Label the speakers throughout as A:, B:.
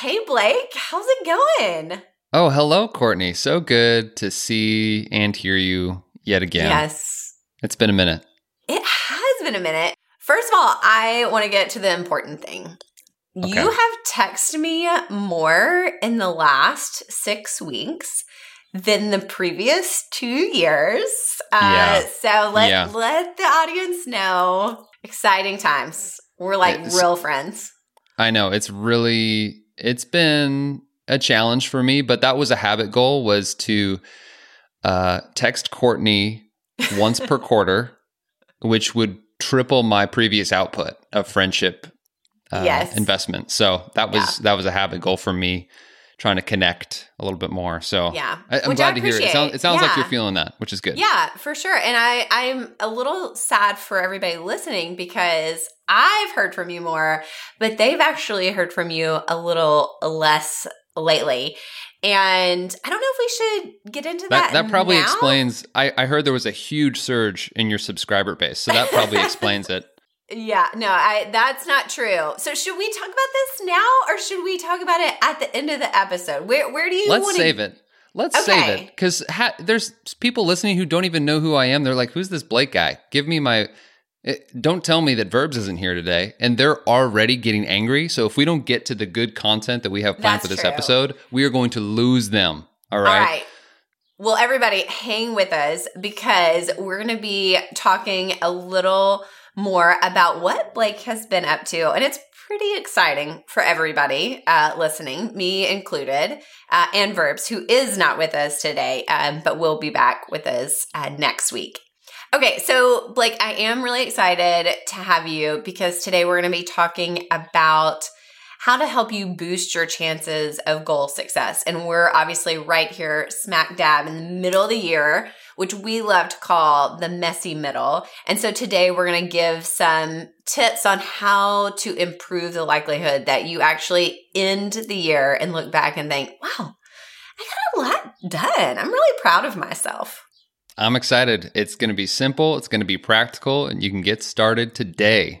A: Hey, Blake, how's it going?
B: Oh, hello, Courtney. So good to see and hear you yet again.
A: Yes.
B: It's been a minute.
A: It has been a minute. First of all, I want to get to the important thing.
B: Okay.
A: You have texted me more in the last six weeks than the previous two years. Uh,
B: Yeah.
A: So let
B: Yeah.
A: let the audience know. Exciting times. We're like
B: It's-
A: real friends.
B: I know it's really it's been a challenge for me, but that was a habit goal was to uh, text Courtney once per quarter, which would triple my previous output of friendship uh,
A: Yes.
B: investment. So that was that was a habit goal for me, trying to connect a little bit more. So
A: Yeah.
B: I, I'm
A: Which
B: glad to hear it. It sounds, it sounds like you're feeling that, which is good.
A: Yeah, for sure. And I, I'm a little sad for everybody listening because I've heard from you more, but they've actually heard from you a little less lately. And I don't know if we should get into that.
B: That, that probably
A: now.
B: explains. I, I heard there was a huge surge in your subscriber base, so that probably explains it.
A: Yeah, no, I that's not true. So should we talk about this now or should we talk about it at the end of the episode? Where where do you
B: Let's
A: want
B: save it. Let's save it because ha- there's people listening who don't even know who I am. They're like, "Who's this Blake guy?" Give me my. It, don't tell me that Verbs isn't here today, and they're already getting angry. So if we don't get to the good content that we have planned
A: That's
B: for this
A: true.
B: episode, we are going to lose them. All right.
A: All right. Well, everybody, hang with us because we're going to be talking a little more about what Blake has been up to. And it's pretty exciting for everybody uh, listening, me included, uh, and Verbs, who is not with us today, um, but will be back with us uh, next week. Okay, so Blake, I am really excited to have you because today we're going to be talking about how to help you boost your chances of goal success. And we're obviously right here, smack dab in the middle of the year, which we love to call the messy middle. And so today we're going to give some tips on how to improve the likelihood that you actually end the year and look back and think, wow, I got a lot done. I'm really proud of myself.
B: I'm excited. It's going to be simple. It's going to be practical, and you can get started today.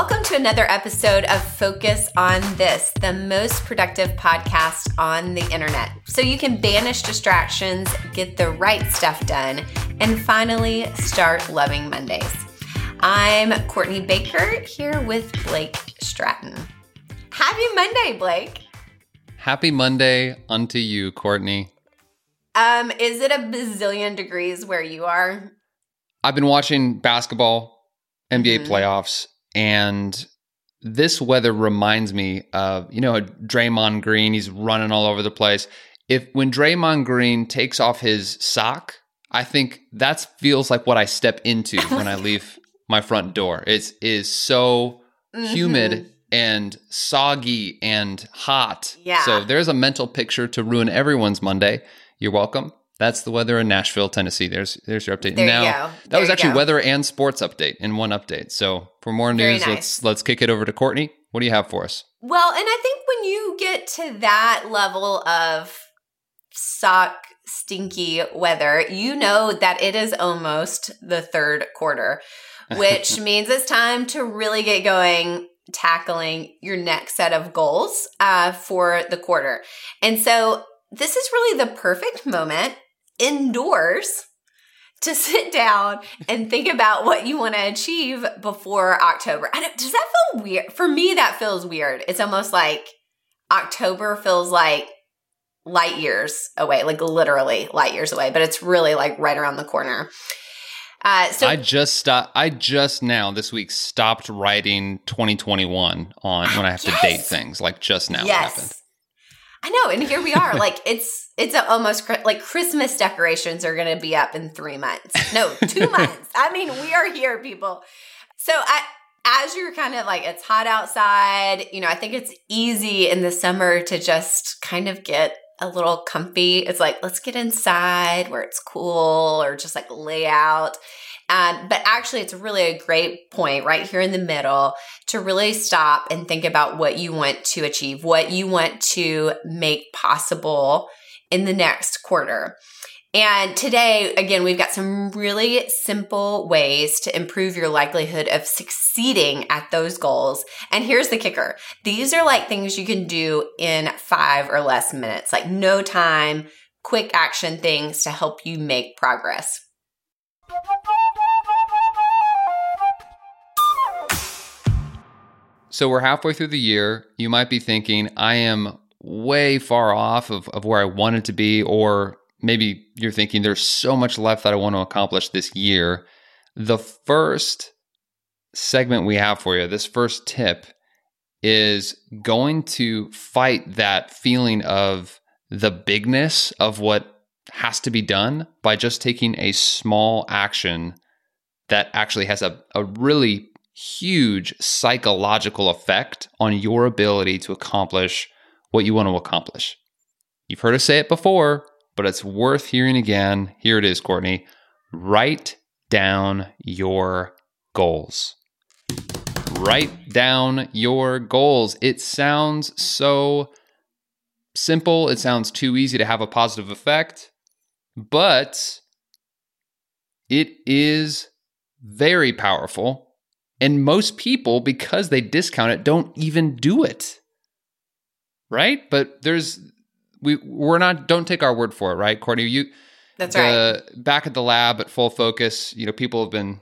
A: Welcome to another episode of Focus on This, the most productive podcast on the internet. So you can banish distractions, get the right stuff done, and finally start loving Mondays. I'm Courtney Baker here with Blake Stratton. Happy Monday, Blake.
B: Happy Monday unto you, Courtney.
A: Um, is it a bazillion degrees where you are?
B: I've been watching basketball, NBA
A: Mhm.
B: playoffs, and this weather reminds me of you know Draymond Green. He's running all over the place. If when Draymond Green takes off his sock, I think that feels like what I step into when I leave my front door. It's is so humid
A: Mhm.
B: and soggy and hot.
A: Yeah.
B: So there's a mental picture to ruin everyone's Monday. You're welcome. That's the weather in Nashville, Tennessee. There's there's your update.
A: There you
B: now
A: go.
B: that
A: There
B: was actually
A: go.
B: weather and sports update in one update. So for more news,
A: nice.
B: let's let's kick it over to Courtney. What do you have for us?
A: Well, and I think when you get to that level of sock stinky weather, you know that it is almost the third quarter, which means it's time to really get going tackling your next set of goals uh, for the quarter. And so this is really the perfect moment indoors to sit down and think about what you want to achieve before October. I don't, does that feel weird? For me, that feels weird. It's almost like October feels like light years away, like literally light years away, but it's really like right around the corner. Uh, so
B: I just stopped. I just now this week stopped writing 2021 on when I have to date things. Like just now
A: yes, I know, and here we are. like it's it's almost like Christmas decorations are going to be up in three months. No, two months. I mean, we are here, people. So I as you're kind of like, it's hot outside, you know, I think it's easy in the summer to just kind of get a little comfy. It's like, let's get inside where it's cool or just like lay out. Um, but actually, it's really a great point right here in the middle to really stop and think about what you want to achieve, what you want to make possible in the next quarter. And today, again, we've got some really simple ways to improve your likelihood of succeeding at those goals. And here's the kicker. These are like things you can do in five or less minutes, like no time, quick action things to help you make progress.
B: So we're halfway through the year. You might be thinking, I am way far off of, of where I wanted to be, or maybe you're thinking there's so much left that I want to accomplish this year. The first segment we have for you, this first tip, is going to fight that feeling of the bigness of what has to be done by just taking a small action that actually has a, a really huge psychological effect on your ability to accomplish what you want to accomplish. You've heard us say it before but it's worth hearing again. Here it is, Courtney. Write down your goals. Write down your goals. It sounds so simple. It sounds too easy to have a positive effect, but it is very powerful. And most people, because they discount it, don't even do it. Right? But there's we we're not don't take our word for it, right, Courtney? You
A: that's
B: the,
A: right.
B: Back at the lab at full focus, you know, people have been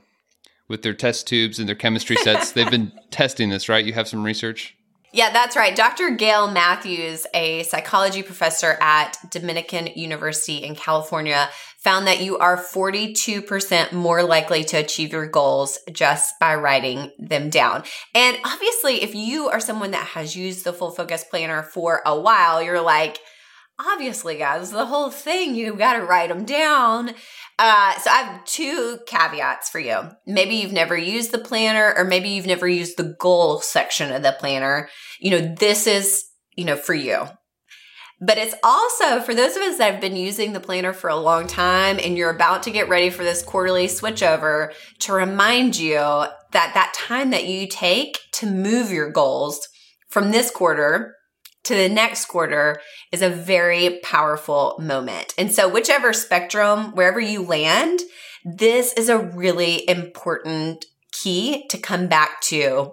B: with their test tubes and their chemistry sets. they've been testing this, right? You have some research.
A: Yeah, that's right. Dr. Gail Matthews, a psychology professor at Dominican University in California, found that you are 42% more likely to achieve your goals just by writing them down. And obviously, if you are someone that has used the full focus planner for a while, you're like, obviously, guys, the whole thing—you've got to write them down. Uh, so I have two caveats for you. Maybe you've never used the planner, or maybe you've never used the goal section of the planner. You know, this is, you know, for you. But it's also for those of us that have been using the planner for a long time and you're about to get ready for this quarterly switchover to remind you that that time that you take to move your goals from this quarter to the next quarter is a very powerful moment. And so, whichever spectrum, wherever you land, this is a really important key to come back to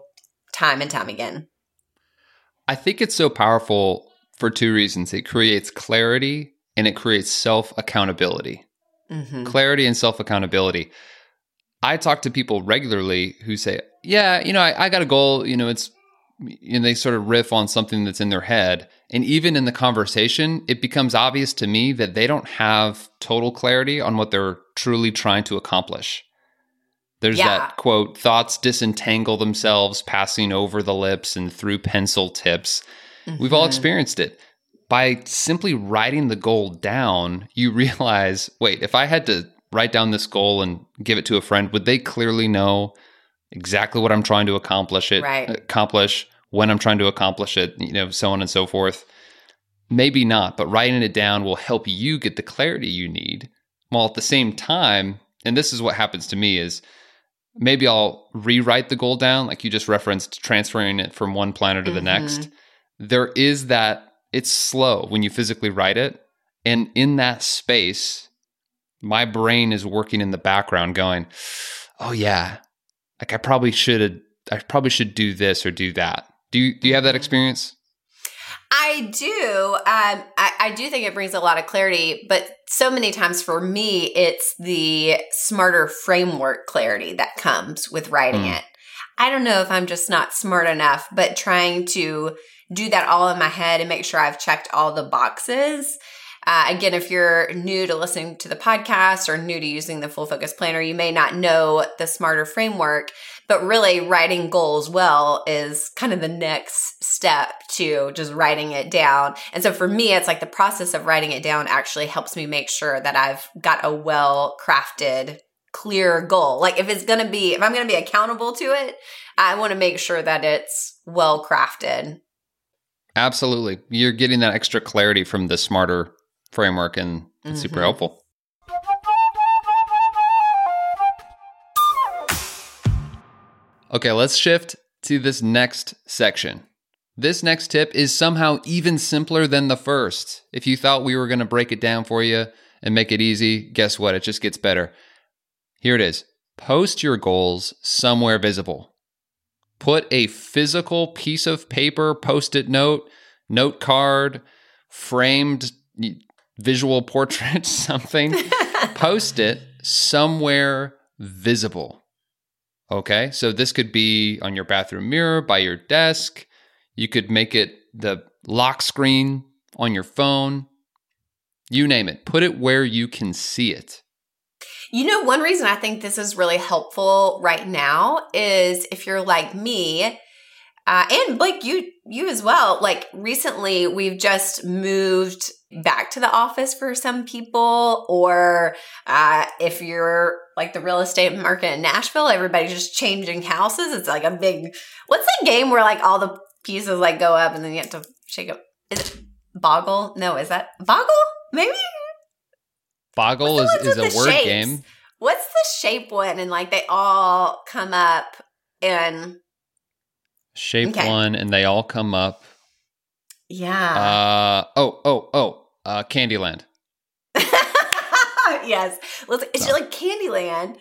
A: time and time again.
B: I think it's so powerful for two reasons it creates clarity and it creates self accountability. Mm-hmm. Clarity and self accountability. I talk to people regularly who say, Yeah, you know, I, I got a goal, you know, it's and they sort of riff on something that's in their head. And even in the conversation, it becomes obvious to me that they don't have total clarity on what they're truly trying to accomplish. There's yeah. that quote thoughts disentangle themselves, passing over the lips and through pencil tips. Mm-hmm. We've all mm-hmm. experienced it. By simply writing the goal down, you realize wait, if I had to write down this goal and give it to a friend, would they clearly know exactly what I'm trying to accomplish it
A: right.
B: accomplish when I'm trying to accomplish it, you know, so on and so forth. Maybe not, but writing it down will help you get the clarity you need. While at the same time, and this is what happens to me is maybe I'll rewrite the goal down, like you just referenced, transferring it from one planner to the mm-hmm. next. There is that, it's slow when you physically write it. And in that space, my brain is working in the background going, oh, yeah, like I probably should have I probably should do this or do that. Do you do you have that experience?
A: I do. Um, I, I do think it brings a lot of clarity, but so many times for me, it's the smarter framework clarity that comes with writing mm. it. I don't know if I'm just not smart enough, but trying to do that all in my head and make sure I've checked all the boxes uh, again, if you're new to listening to the podcast or new to using the full focus planner, you may not know the smarter framework, but really writing goals well is kind of the next step to just writing it down. And so for me, it's like the process of writing it down actually helps me make sure that I've got a well crafted clear goal. Like if it's going to be, if I'm going to be accountable to it, I want to make sure that it's well crafted.
B: Absolutely. You're getting that extra clarity from the smarter framework and it's super
A: Mhm.
B: helpful. Okay, let's shift to this next section. This next tip is somehow even simpler than the first. If you thought we were going to break it down for you and make it easy, guess what? It just gets better. Here it is post your goals somewhere visible. Put a physical piece of paper, post it note, note card, framed visual portrait, something. post it somewhere visible. Okay, so this could be on your bathroom mirror, by your desk. You could make it the lock screen on your phone. You name it. Put it where you can see it.
A: You know, one reason I think this is really helpful right now is if you're like me, uh, and Blake, you you as well. Like recently, we've just moved back to the office for some people, or uh, if you're like the real estate market in Nashville, everybody's just changing houses. It's like a big. What's that game where like all the pieces like go up and then you have to shake up? Is it Boggle? No, is that Boggle? Maybe
B: Boggle is, is a word
A: shapes?
B: game.
A: What's the shape one? And like they all come up and
B: Shape
A: Okay.
B: one, and they all come up.
A: yeah.
B: Uh oh oh oh. Uh, Candyland.
A: yes. Let's, it's
B: Oh.
A: like Candyland.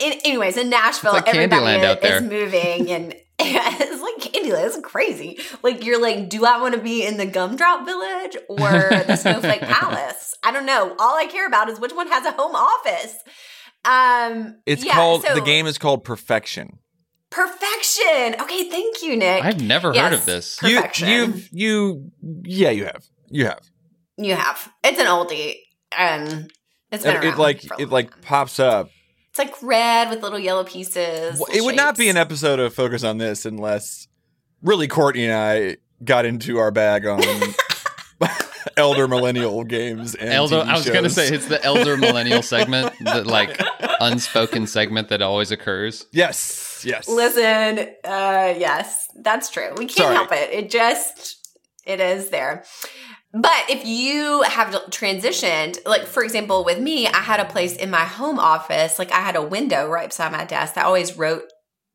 A: In, anyways, in Nashville,
B: like
A: everybody
B: Candyland out there.
A: is moving and it's like Candyland. It's crazy. Like you're like, do I want to be in the Gumdrop Village or the Snowflake Palace? I don't know. All I care about is which one has a home office. Um,
C: It's
A: yeah,
C: called
A: so-
C: the game is called Perfection.
A: Perfection. Okay, thank you, Nick.
B: I've never heard of this.
C: You,
A: Perfection.
C: you've you yeah you have you have.
A: You have. It's an oldie, and it's been
C: And it like
A: for a
C: it
A: long
C: like
A: time.
C: pops up.
A: It's like red with little yellow pieces.
C: Well,
A: little
C: it would not be an episode of focus on this unless really Courtney and I got into our bag on elder millennial games and
B: Elder,
C: TV
B: I was gonna say it's the elder millennial segment, the like unspoken segment that always occurs.
C: yes, yes.
A: Listen, uh, yes, that's true. We can't
C: Sorry.
A: help it. It just it is there. But if you have transitioned, like for example, with me, I had a place in my home office, like I had a window right beside my desk that always wrote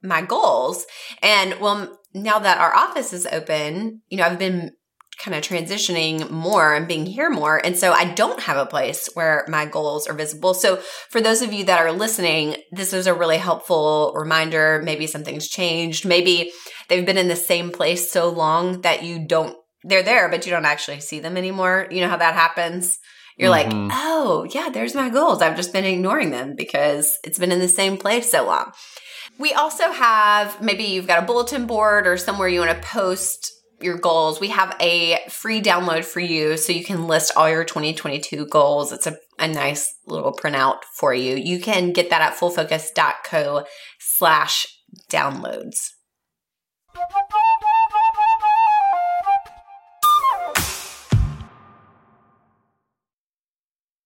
A: my goals. And well, now that our office is open, you know, I've been kind of transitioning more and being here more. And so I don't have a place where my goals are visible. So for those of you that are listening, this is a really helpful reminder. Maybe something's changed. Maybe they've been in the same place so long that you don't, they're there, but you don't actually see them anymore. You know how that happens? You're
B: Mhm.
A: like, oh, yeah, there's my goals. I've just been ignoring them because it's been in the same place so long. We also have maybe you've got a bulletin board or somewhere you want to post your goals. We have a free download for you so you can list all your 2022 goals. It's a, a nice little printout for you. You can get that at fullfocus.co slash downloads.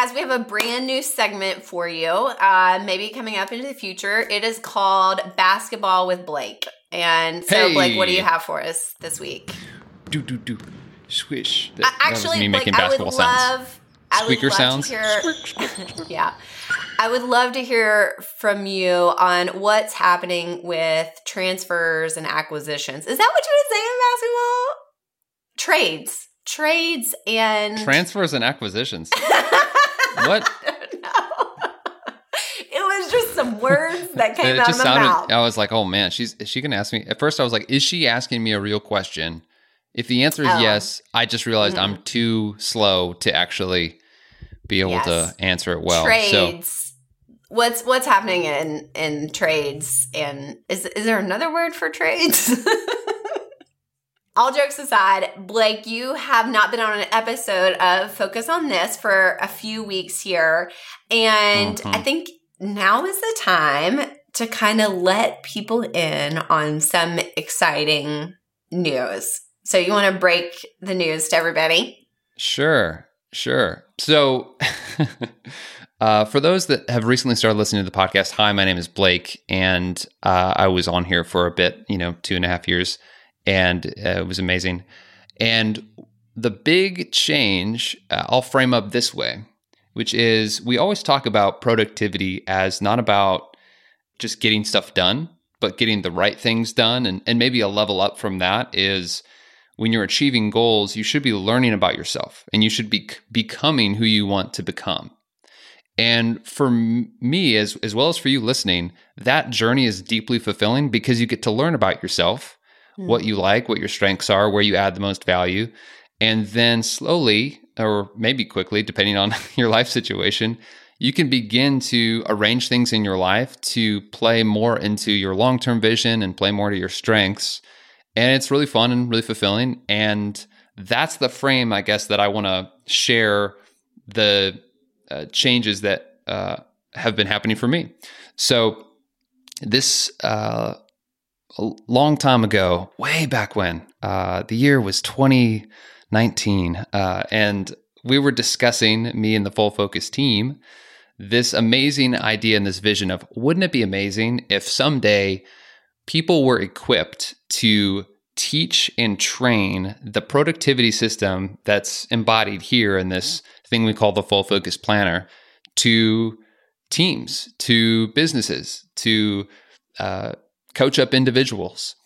A: Guys, we have a brand new segment for you. Uh, maybe coming up into the future. It is called Basketball with Blake. And so,
B: Hey.
A: Blake, what do you have for us this week?
B: Do do do. Swish. That,
A: Uh,
B: that
A: actually,
B: me
A: Blake,
B: making
A: I would
B: basketball sounds.
A: love. I would
B: Squeaker
A: love
B: sounds.
A: To hear, yeah, I would love to hear from you on what's happening with transfers and acquisitions. Is that what you would say in basketball? Trades, trades, and
B: Transfers and acquisitions. what?
A: I don't know. It was just some words that came out of my
B: sounded.
A: mouth.
B: I was like, oh man, she's is she gonna ask me? At first, I was like, is she asking me a real question? If the answer is
A: Oh.
B: yes, I just realized I'm mm-hmm. too slow to actually be able
A: Yes.
B: to answer it well. So
A: trades. What's what's happening in in trades and is is there another word for trades? All jokes aside, Blake, you have not been on an episode of Focus on This for a few weeks here. And
B: Mhm.
A: I think now is the time to kind of let people in on some exciting news. So you want to break the news to everybody?
B: Sure, sure. So, uh, for those that have recently started listening to the podcast, hi, my name is Blake, and uh, I was on here for a bit, you know, two and a half years, and uh, it was amazing. And the big change, uh, I'll frame up this way, which is we always talk about productivity as not about just getting stuff done, but getting the right things done, and and maybe a level up from that is when you're achieving goals, you should be learning about yourself and you should be becoming who you want to become. And for me, as, as well as for you listening, that journey is deeply fulfilling because you get to learn about yourself, what you like, what your strengths are, where you add the most value. And then slowly, or maybe quickly, depending on your life situation, you can begin to arrange things in your life to play more into your long term vision and play more to your strengths and it's really fun and really fulfilling and that's the frame i guess that i want to share the uh, changes that uh, have been happening for me so this uh, a long time ago way back when uh, the year was 2019 uh, and we were discussing me and the full focus team this amazing idea and this vision of wouldn't it be amazing if someday people were equipped to teach and train the productivity system that's embodied here in this thing we call the full focus planner to teams, to businesses, to uh, coach up individuals.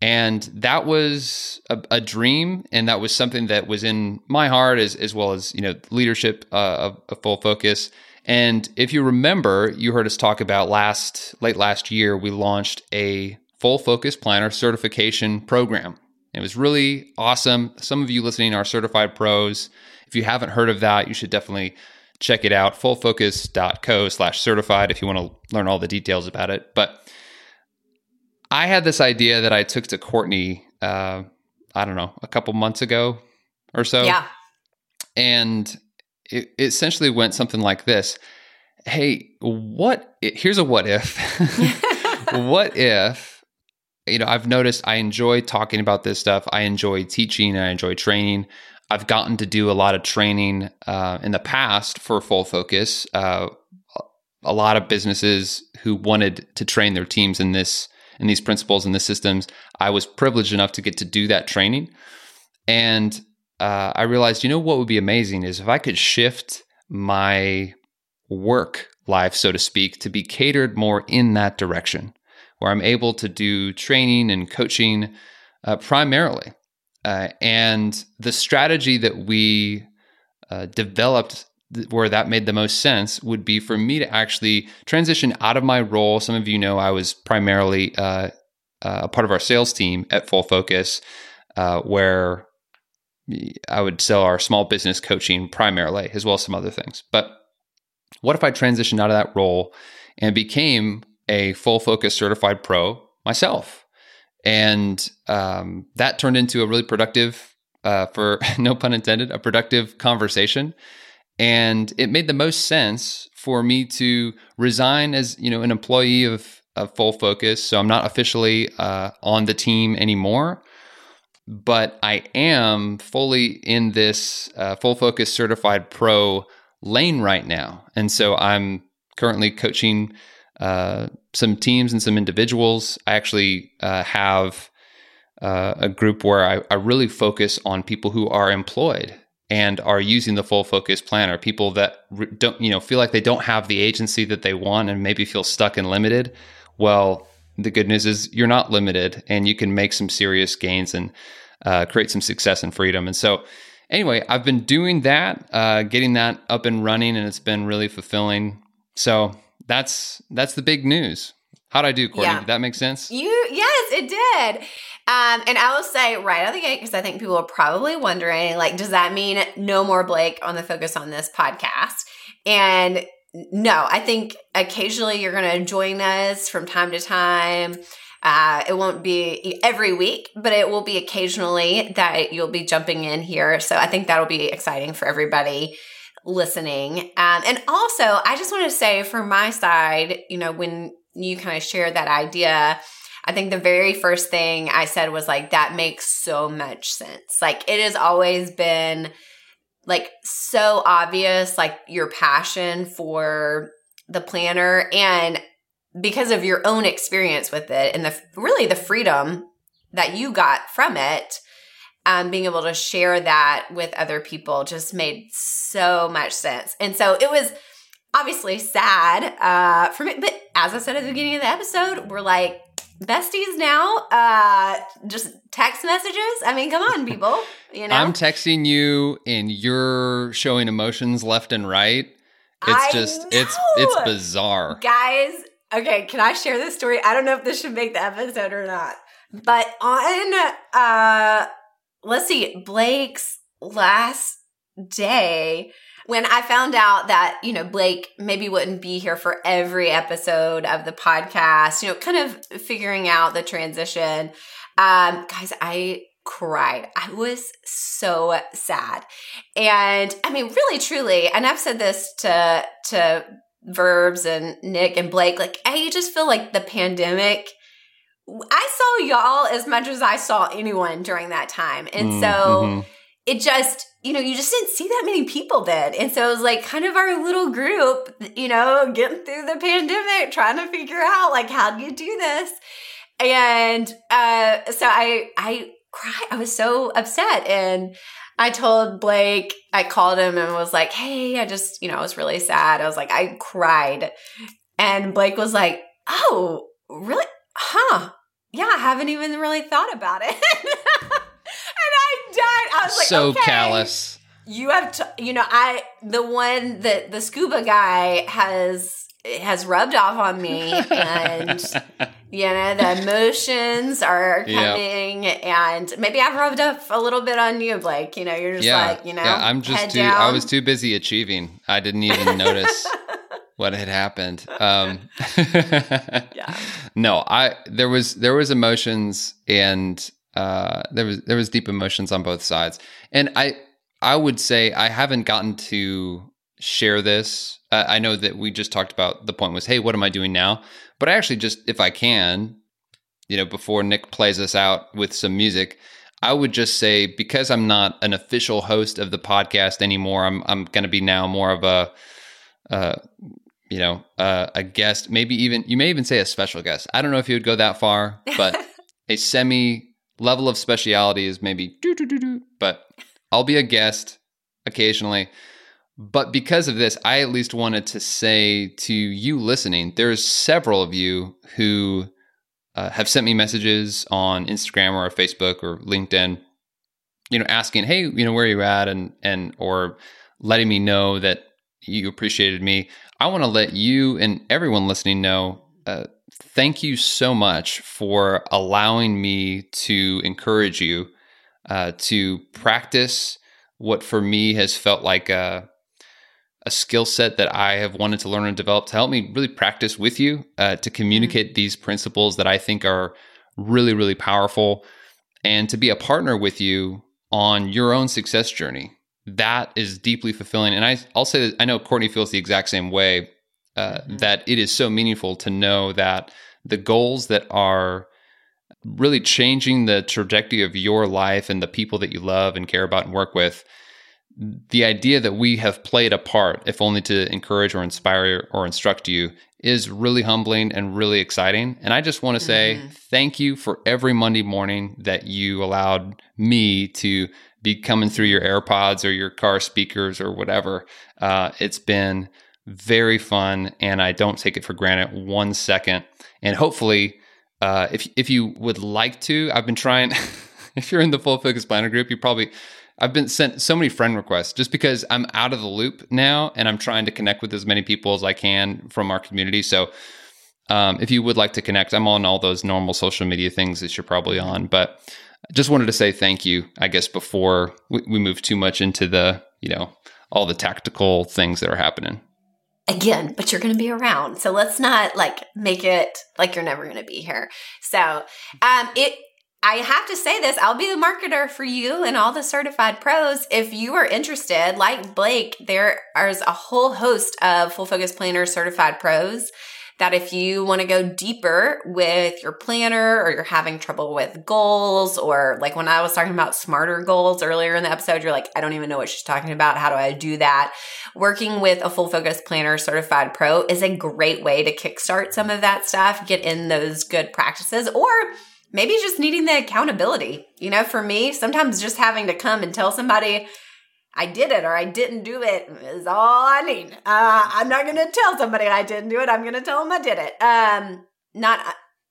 B: And that was a, a dream, and that was something that was in my heart, as as well as you know leadership uh, of, of full focus. And if you remember, you heard us talk about last late last year, we launched a full focus planner certification program. It was really awesome. Some of you listening are certified pros. If you haven't heard of that, you should definitely check it out. Fullfocus.co slash certified if you want to learn all the details about it. But I had this idea that I took to Courtney, uh, I don't know, a couple months ago or so.
A: yeah.
B: And it, it essentially went something like this Hey, what? Here's a what if. what if, you know, I've noticed I enjoy talking about this stuff. I enjoy teaching and I enjoy training. I've gotten to do a lot of training uh, in the past for Full Focus. Uh, a lot of businesses who wanted to train their teams in this in these principles and the systems. I was privileged enough to get to do that training, and uh, I realized, you know, what would be amazing is if I could shift my work life, so to speak, to be catered more in that direction, where I'm able to do training and coaching uh, primarily. Uh, and the strategy that we uh, developed where that made the most sense would be for me to actually transition out of my role. Some of you know I was primarily uh, uh, a part of our sales team at Full Focus, uh, where I would sell our small business coaching primarily, as well as some other things. But what if I transitioned out of that role and became a Full Focus certified pro myself? And um, that turned into a really productive, uh, for no pun intended, a productive conversation. And it made the most sense for me to resign as you know an employee of, of Full Focus. So I'm not officially uh, on the team anymore, but I am fully in this uh, Full Focus certified pro lane right now. And so I'm currently coaching uh, some teams and some individuals. I actually uh, have uh, a group where I, I, really focus on people who are employed and are using the full focus planner. People that don't, you know, feel like they don't have the agency that they want and maybe feel stuck and limited. Well, the good news is you're not limited, and you can make some serious gains and uh, create some success and freedom. And so, anyway, I've been doing that, uh, getting that up and running, and it's been really fulfilling. So that's that's the big news. How'd I do, Courtney? Yeah. Did that make sense?
A: You yes, it did. Um, and I will say right out of the gate because I think people are probably wondering, like, does that mean no more Blake on the Focus on This podcast? And no, I think occasionally you're going to join us from time to time. Uh, it won't be every week, but it will be occasionally that you'll be jumping in here. So I think that'll be exciting for everybody listening. Um, and also, I just want to say from my side, you know, when you kind of shared that idea, I think the very first thing I said was like, that makes so much sense. Like, it has always been like so obvious, like your passion for the planner and because of your own experience with it and the really the freedom that you got from it um, being able to share that with other people just made so much sense. And so it was obviously sad uh, for me, but as I said at the beginning of the episode, we're like besties now. Uh, just text messages. I mean, come on, people. You know,
B: I'm texting you, and you're showing emotions left and right. It's
A: I
B: just
A: know.
B: it's it's bizarre,
A: guys. Okay, can I share this story? I don't know if this should make the episode or not. But on uh let's see, Blake's last day when I found out that, you know, Blake maybe wouldn't be here for every episode of the podcast, you know, kind of figuring out the transition. Um, guys, I cried. I was so sad. And I mean, really, truly, and I've said this to, to Verbs and Nick and Blake, like, I just feel like the pandemic I saw y'all as much as I saw anyone during that time. And mm, so mm-hmm. It just, you know, you just didn't see that many people did. And so it was like kind of our little group, you know, getting through the pandemic, trying to figure out like how do you do this? And uh so I I cried. I was so upset and I told Blake, I called him and was like, "Hey, I just, you know, I was really sad." I was like, I cried. And Blake was like, "Oh, really? Huh? yeah, I haven't even really thought about it. died. I was like,
B: so
A: okay,
B: callous.
A: You have to, you know, I the one that the scuba guy has has rubbed off on me, and you know the emotions are coming, yep. and maybe I've rubbed up a little bit on you, Blake. You know, you're just
B: yeah.
A: like, you know,
B: yeah, I'm just too.
A: Down.
B: I was too busy achieving. I didn't even notice what had happened. Um,
A: yeah.
B: No, I there was there was emotions and uh, there was there was deep emotions on both sides, and I I would say I haven't gotten to share this. Uh, I know that we just talked about the point was, hey, what am I doing now? But I actually just, if I can, you know, before Nick plays us out with some music, I would just say because I'm not an official host of the podcast anymore, I'm I'm going to be now more of a uh, you know, uh, a guest, maybe even you may even say a special guest. I don't know if you would go that far, but a semi level of speciality is maybe doo doo doo doo. But I'll be a guest occasionally. But because of this, I at least wanted to say to you listening, there's several of you who uh, have sent me messages on Instagram or Facebook or LinkedIn, you know, asking, "Hey, you know, where are you at?" and and or letting me know that you appreciated me. I want to let you and everyone listening know uh, thank you so much for allowing me to encourage you uh, to practice what for me has felt like a, a skill set that I have wanted to learn and develop to help me really practice with you uh, to communicate mm-hmm. these principles that I think are really, really powerful and to be a partner with you on your own success journey that is deeply fulfilling. And I, I'll say that I know Courtney feels the exact same way. Uh, mm-hmm. That it is so meaningful to know that the goals that are really changing the trajectory of your life and the people that you love and care about and work with the idea that we have played a part, if only to encourage or inspire or instruct you, is really humbling and really exciting. And I just want to say
A: Mhm.
B: thank you for every Monday morning that you allowed me to be coming through your AirPods or your car speakers or whatever. Uh, it's been very fun, and I don't take it for granted one second. And hopefully, uh, if if you would like to, I've been trying. if you're in the full focus planner group, you probably I've been sent so many friend requests just because I'm out of the loop now and I'm trying to connect with as many people as I can from our community. So um, if you would like to connect, I'm on all those normal social media things that you're probably on. But just wanted to say thank you, I guess, before we, we move too much into the, you know, all the tactical things that are happening.
A: Again, but you're going to be around. So let's not like make it like you're never going to be here. So, um, it, I have to say this, I'll be the marketer for you and all the certified pros. If you are interested, like Blake, there is a whole host of full focus planner certified pros that if you want to go deeper with your planner or you're having trouble with goals or like when I was talking about smarter goals earlier in the episode, you're like, I don't even know what she's talking about. How do I do that? Working with a full focus planner certified pro is a great way to kickstart some of that stuff, get in those good practices, or maybe just needing the accountability. You know, for me, sometimes just having to come and tell somebody, I did it or I didn't do it is all I need. Uh, I'm not going to tell somebody I didn't do it. I'm going to tell them I did it. Um, not,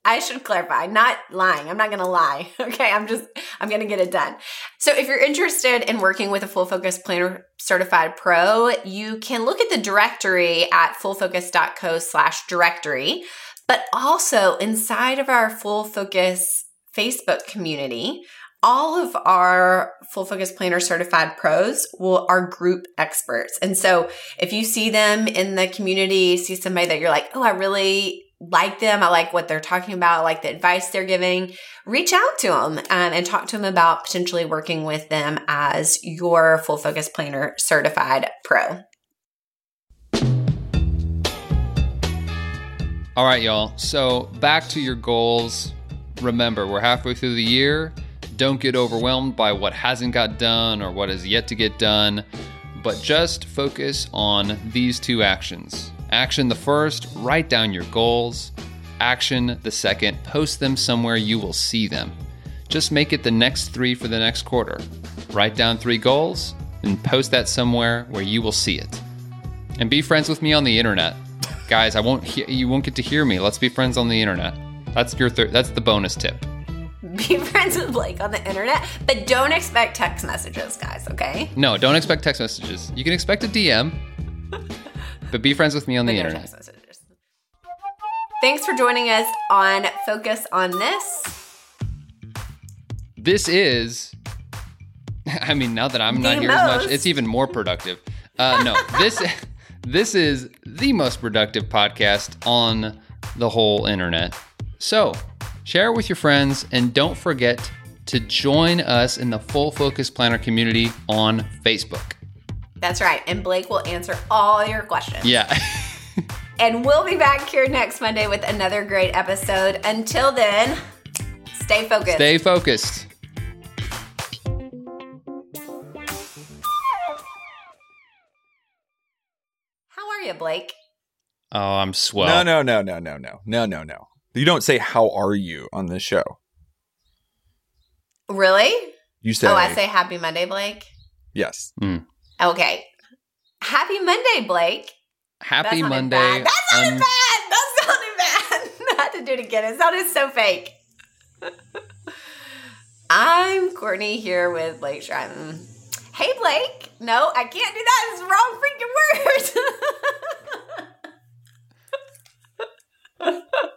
A: I should clarify, not lying. I'm not going to lie. Okay. I'm just, I'm going to get it done. So if you're interested in working with a full focus planner certified pro, you can look at the directory at fullfocus.co slash directory, but also inside of our full focus Facebook community, all of our full focus planner certified pros will are group experts. And so if you see them in the community, see somebody that you're like, oh, I really like them. I like what they're talking about. I like the advice they're giving. Reach out to them um, and talk to them about potentially working with them as your full focus planner certified pro.
B: All right, y'all. So back to your goals. Remember, we're halfway through the year. Don't get overwhelmed by what hasn't got done or what is yet to get done, but just focus on these two actions. Action the first, write down your goals. Action the second, post them somewhere you will see them. Just make it the next three for the next quarter. Write down three goals and post that somewhere where you will see it. And be friends with me on the internet. Guys, I won't he- you won't get to hear me. Let's be friends on the internet. That's your third that's the bonus tip.
A: Be friends with Blake on the internet, but don't expect text messages, guys, okay?
B: No, don't expect text messages. You can expect a DM, but be friends with me on the internet.
A: Thanks for joining us on Focus on This.
B: This is I mean, now that I'm not
A: The
B: here as much, it's even more productive. Uh, no, this this is the most productive podcast on the whole internet. So, share it with your friends and don't forget to join us in the Full Focus Planner community on Facebook.
A: That's right. And Blake will answer all your questions.
B: Yeah.
A: And we'll be back here next Monday with another great episode. Until then, stay focused.
B: Stay focused.
A: How are you, Blake?
B: Oh, I'm swell.
C: no, no, no, no, no, no, no, no, no. You don't say "How are you" on this show.
A: Really?
C: You say,
A: Oh, I say happy Monday, Blake.
C: yes. Mm.
A: Okay. Happy Monday, Blake.
B: Happy
A: That
B: Monday.
A: Bad. That sounded
B: un-
A: bad. That sounded bad. I had to do it again. It sounded so fake. I'm Courtney here with Blake Stratton. Hey, Blake. No, I can't do that. It's the wrong freaking word.